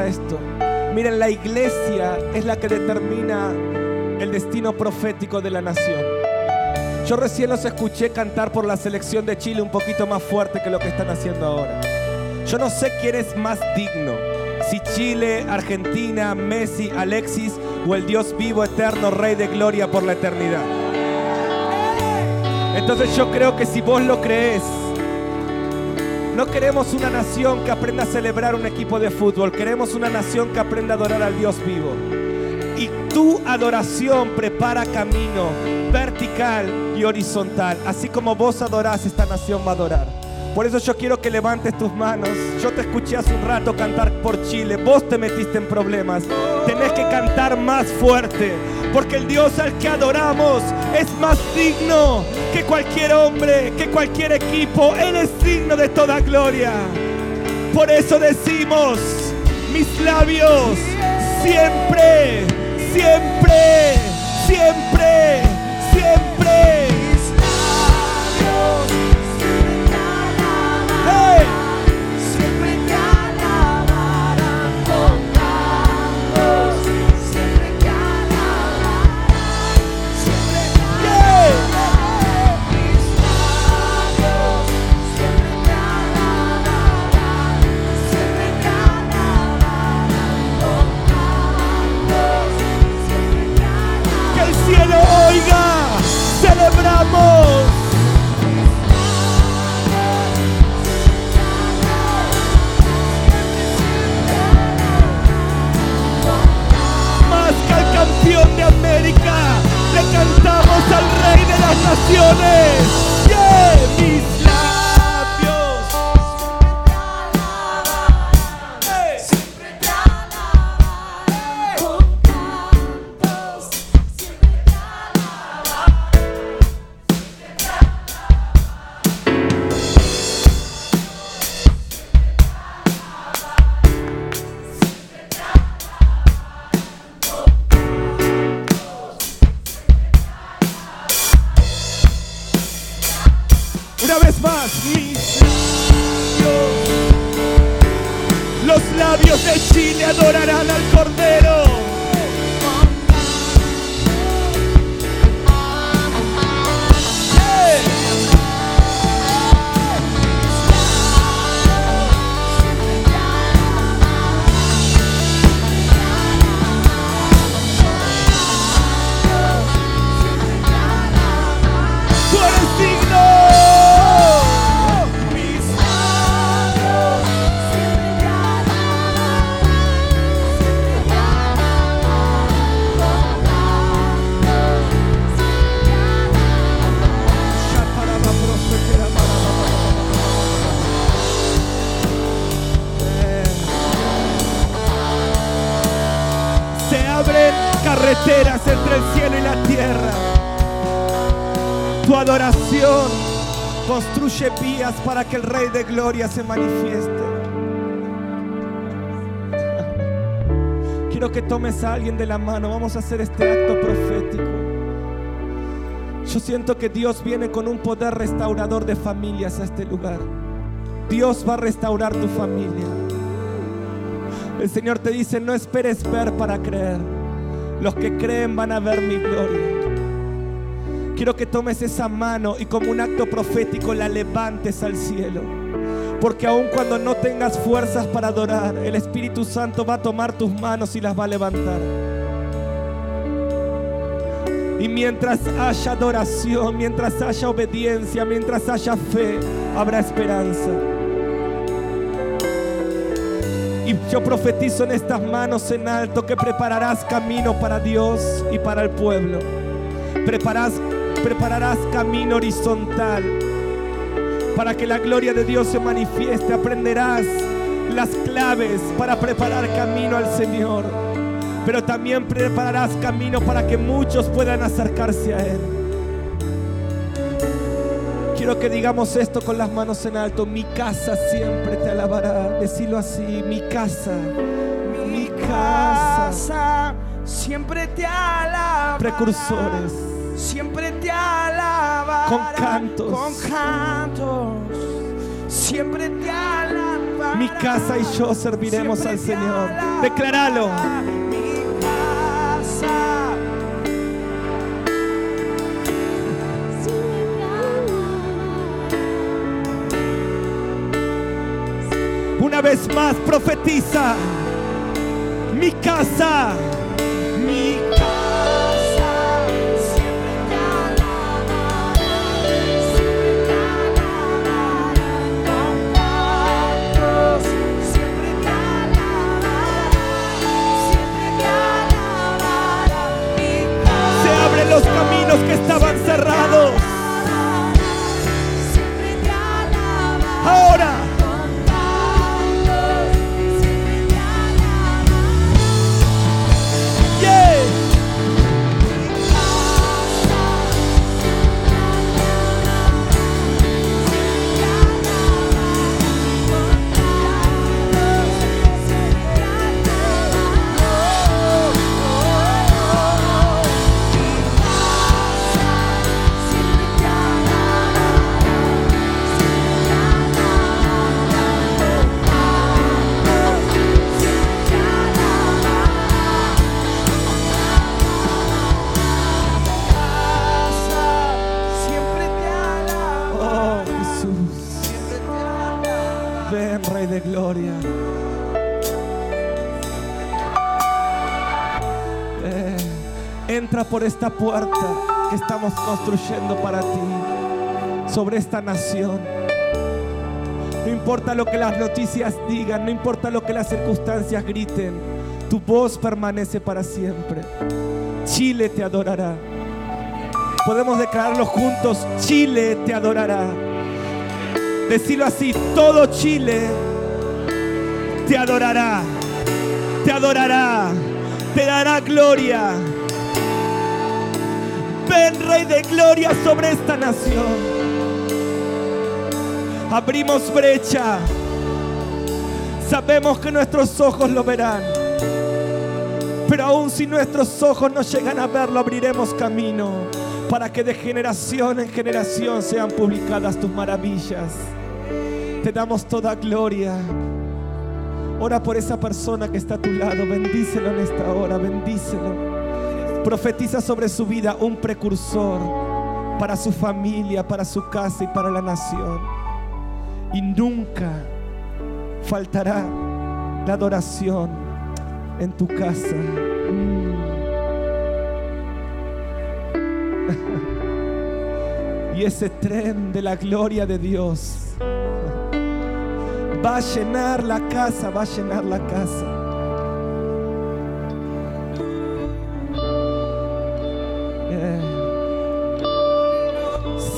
esto. Miren, la iglesia es la que determina el destino profético de la nación. Yo recién los escuché cantar por la selección de Chile un poquito más fuerte que lo que están haciendo ahora. Yo no sé quién es más digno, si Chile, Argentina, Messi, Alexis o el Dios vivo, eterno, Rey de gloria por la eternidad. Entonces yo creo que si vos lo crees, no queremos una nación que aprenda a celebrar un equipo de fútbol, queremos una nación que aprenda a adorar al Dios vivo. Y tu adoración prepara camino vertical y horizontal. Así como vos adorás, esta nación va a adorar. Por eso yo quiero que levantes tus manos. Yo te escuché hace un rato cantar por Chile. Vos te metiste en problemas. Tenés que cantar más fuerte. Porque el Dios al que adoramos es más digno que cualquier hombre, que cualquier equipo. Él es digno de toda gloria. Por eso decimos, mis labios, siempre, siempre, siempre. las naciones. ¡Yeah! Mis labios de Chile adorarán al Cordero. Construye vías para que el Rey de Gloria se manifieste. Quiero que tomes a alguien de la mano. Vamos a hacer este acto profético. Yo siento que Dios viene con un poder restaurador de familias a este lugar. Dios va a restaurar tu familia. El Señor te dice, no esperes ver para creer. Los que creen van a ver mi gloria. Quiero que tomes esa mano y como un acto profético la levantes al cielo. Porque aun cuando no tengas fuerzas para adorar, el Espíritu Santo va a tomar tus manos y las va a levantar. Y mientras haya adoración, mientras haya obediencia, mientras haya fe, habrá esperanza. Y yo profetizo en estas manos en alto que prepararás camino para Dios y para el pueblo. Preparás- prepararás camino horizontal para que la gloria de Dios se manifieste. Aprenderás las claves para preparar camino al Señor. Pero también prepararás camino para que muchos puedan acercarse a Él. Quiero que digamos esto con las manos en alto. Mi casa siempre te alabará. Decirlo así. Mi casa. Mi casa. casa siempre te alabará. Precursores. Siempre te alabará. Con cantos. Con cantos. Siempre te alabará. Mi casa y yo serviremos Siempre al Señor. Decláralo. Mi casa. Una vez más profetiza. Mi casa. Los que estaban cerrados. Ven, Rey de Gloria. Eh, entra por esta puerta que estamos construyendo para ti, sobre esta nación. No importa lo que las noticias digan, no importa lo que las circunstancias griten, tu voz permanece para siempre. Chile te adorará. Podemos declararlo juntos, Chile te adorará. Decirlo así, todo Chile te adorará, te adorará, te dará gloria. Ven, Rey de Gloria, sobre esta nación. Abrimos brecha. Sabemos que nuestros ojos lo verán. Pero aún si nuestros ojos no llegan a verlo, abriremos camino para que de generación en generación sean publicadas tus maravillas. Te damos toda gloria. Ora por esa persona que está a tu lado. Bendícelo en esta hora. Bendícelo. Profetiza sobre su vida un precursor para su familia, para su casa y para la nación. Y nunca faltará la adoración en tu casa. Mm. [laughs] y ese tren de la gloria de Dios va a llenar la casa, va a llenar la casa. Eh,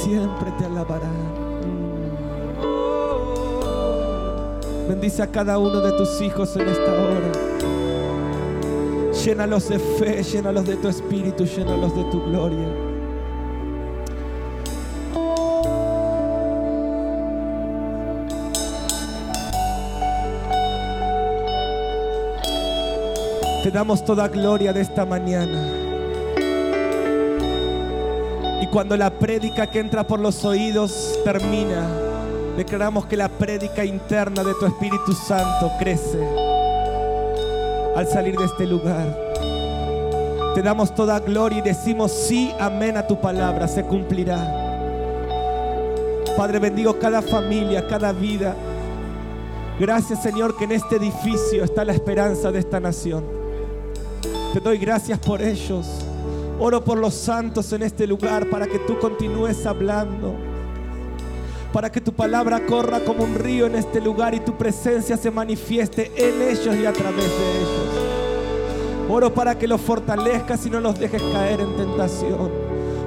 Siempre te alabarán. Mm. Bendice a cada uno de tus hijos en esta hora. Llénalos de fe, llénalos de tu espíritu, llénalos de tu gloria. Te damos toda gloria de esta mañana. Y cuando la prédica que entra por los oídos termina, declaramos que la prédica interna de tu Espíritu Santo crece al salir de este lugar. Te damos toda gloria y decimos sí, amén a tu palabra, se cumplirá. Padre, bendigo cada familia, cada vida. Gracias Señor que en este edificio está la esperanza de esta nación. Te doy gracias por ellos. Oro por los santos en este lugar para que tú continúes hablando. Para que tu palabra corra como un río en este lugar y tu presencia se manifieste en ellos y a través de ellos. Oro para que los fortalezcas y no los dejes caer en tentación.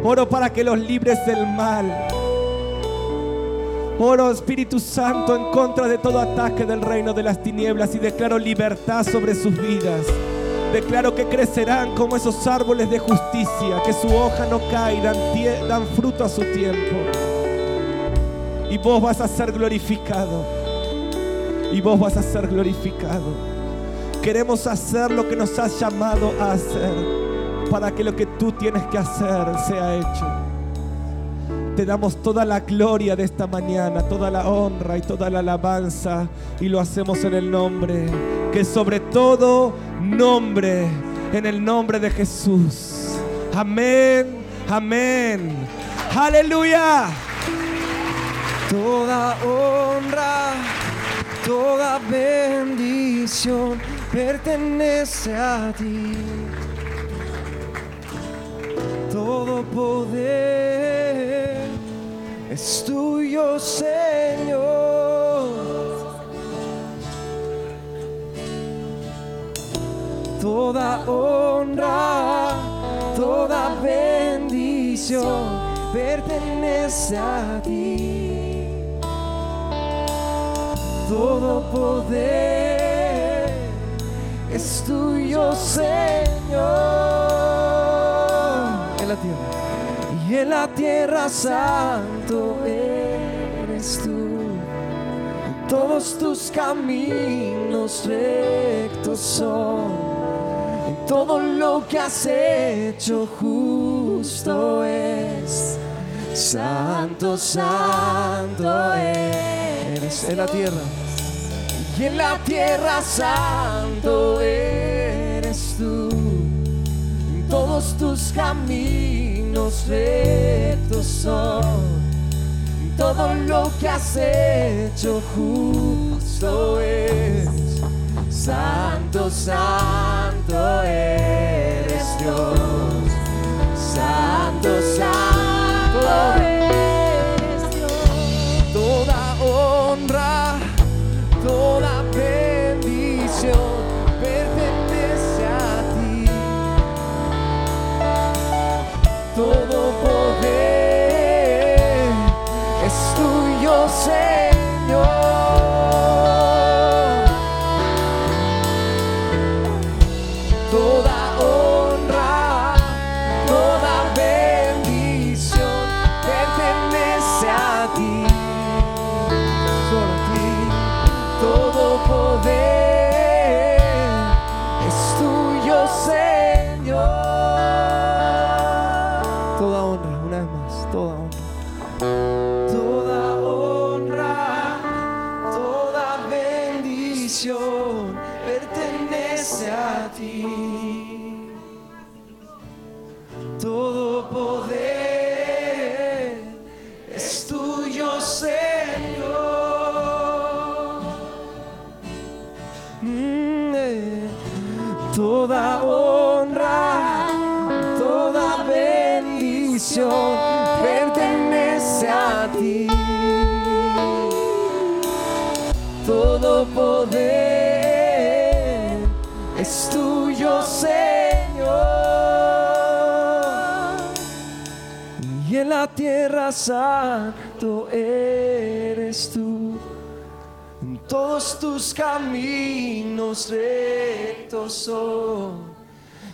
Oro para que los libres del mal. Oro Espíritu Santo en contra de todo ataque del reino de las tinieblas y declaro libertad sobre sus vidas. Declaro que crecerán como esos árboles de justicia, que su hoja no cae dan, dan fruto a su tiempo. Y vos vas a ser glorificado. Y vos vas a ser glorificado. Queremos hacer lo que nos has llamado a hacer para que lo que tú tienes que hacer sea hecho. Te damos toda la gloria de esta mañana, toda la honra y toda la alabanza y lo hacemos en el nombre, que sobre todo nombre, en el nombre de Jesús. Amén, amén. Aleluya. Toda honra, toda bendición pertenece a ti. Todo poder es tuyo, Señor. Toda honra, toda bendición pertenece a ti. Todo poder es tuyo, Señor. En la tierra. Y en la tierra santo eres tú. Todos tus caminos rectos son. Y todo lo que has hecho justo es. Santo, santo eres en la tierra. Y en la tierra santo eres tú. Todos tus caminos rectos son. Todo lo que has hecho justo es. Santo, santo eres Dios. Santo, santo eres Dios. Toda honra, toda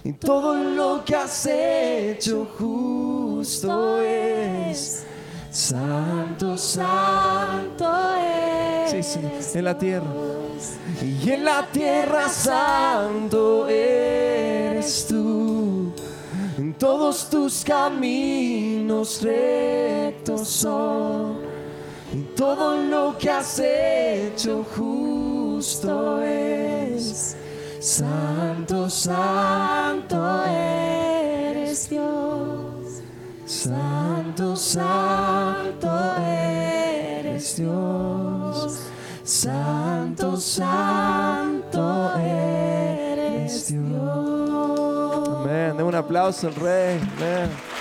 Y todo lo que has hecho justo es. Santo, santo. Eres. Sí, sí, en la tierra. Y en la tierra santo eres tú. En todos tus caminos rectos son. Y todo lo que has hecho justo es. Santo, santo eres Dios. Santo, santo eres Dios. Santo, santo eres Dios. Amén. Den un aplauso al Rey. Amén.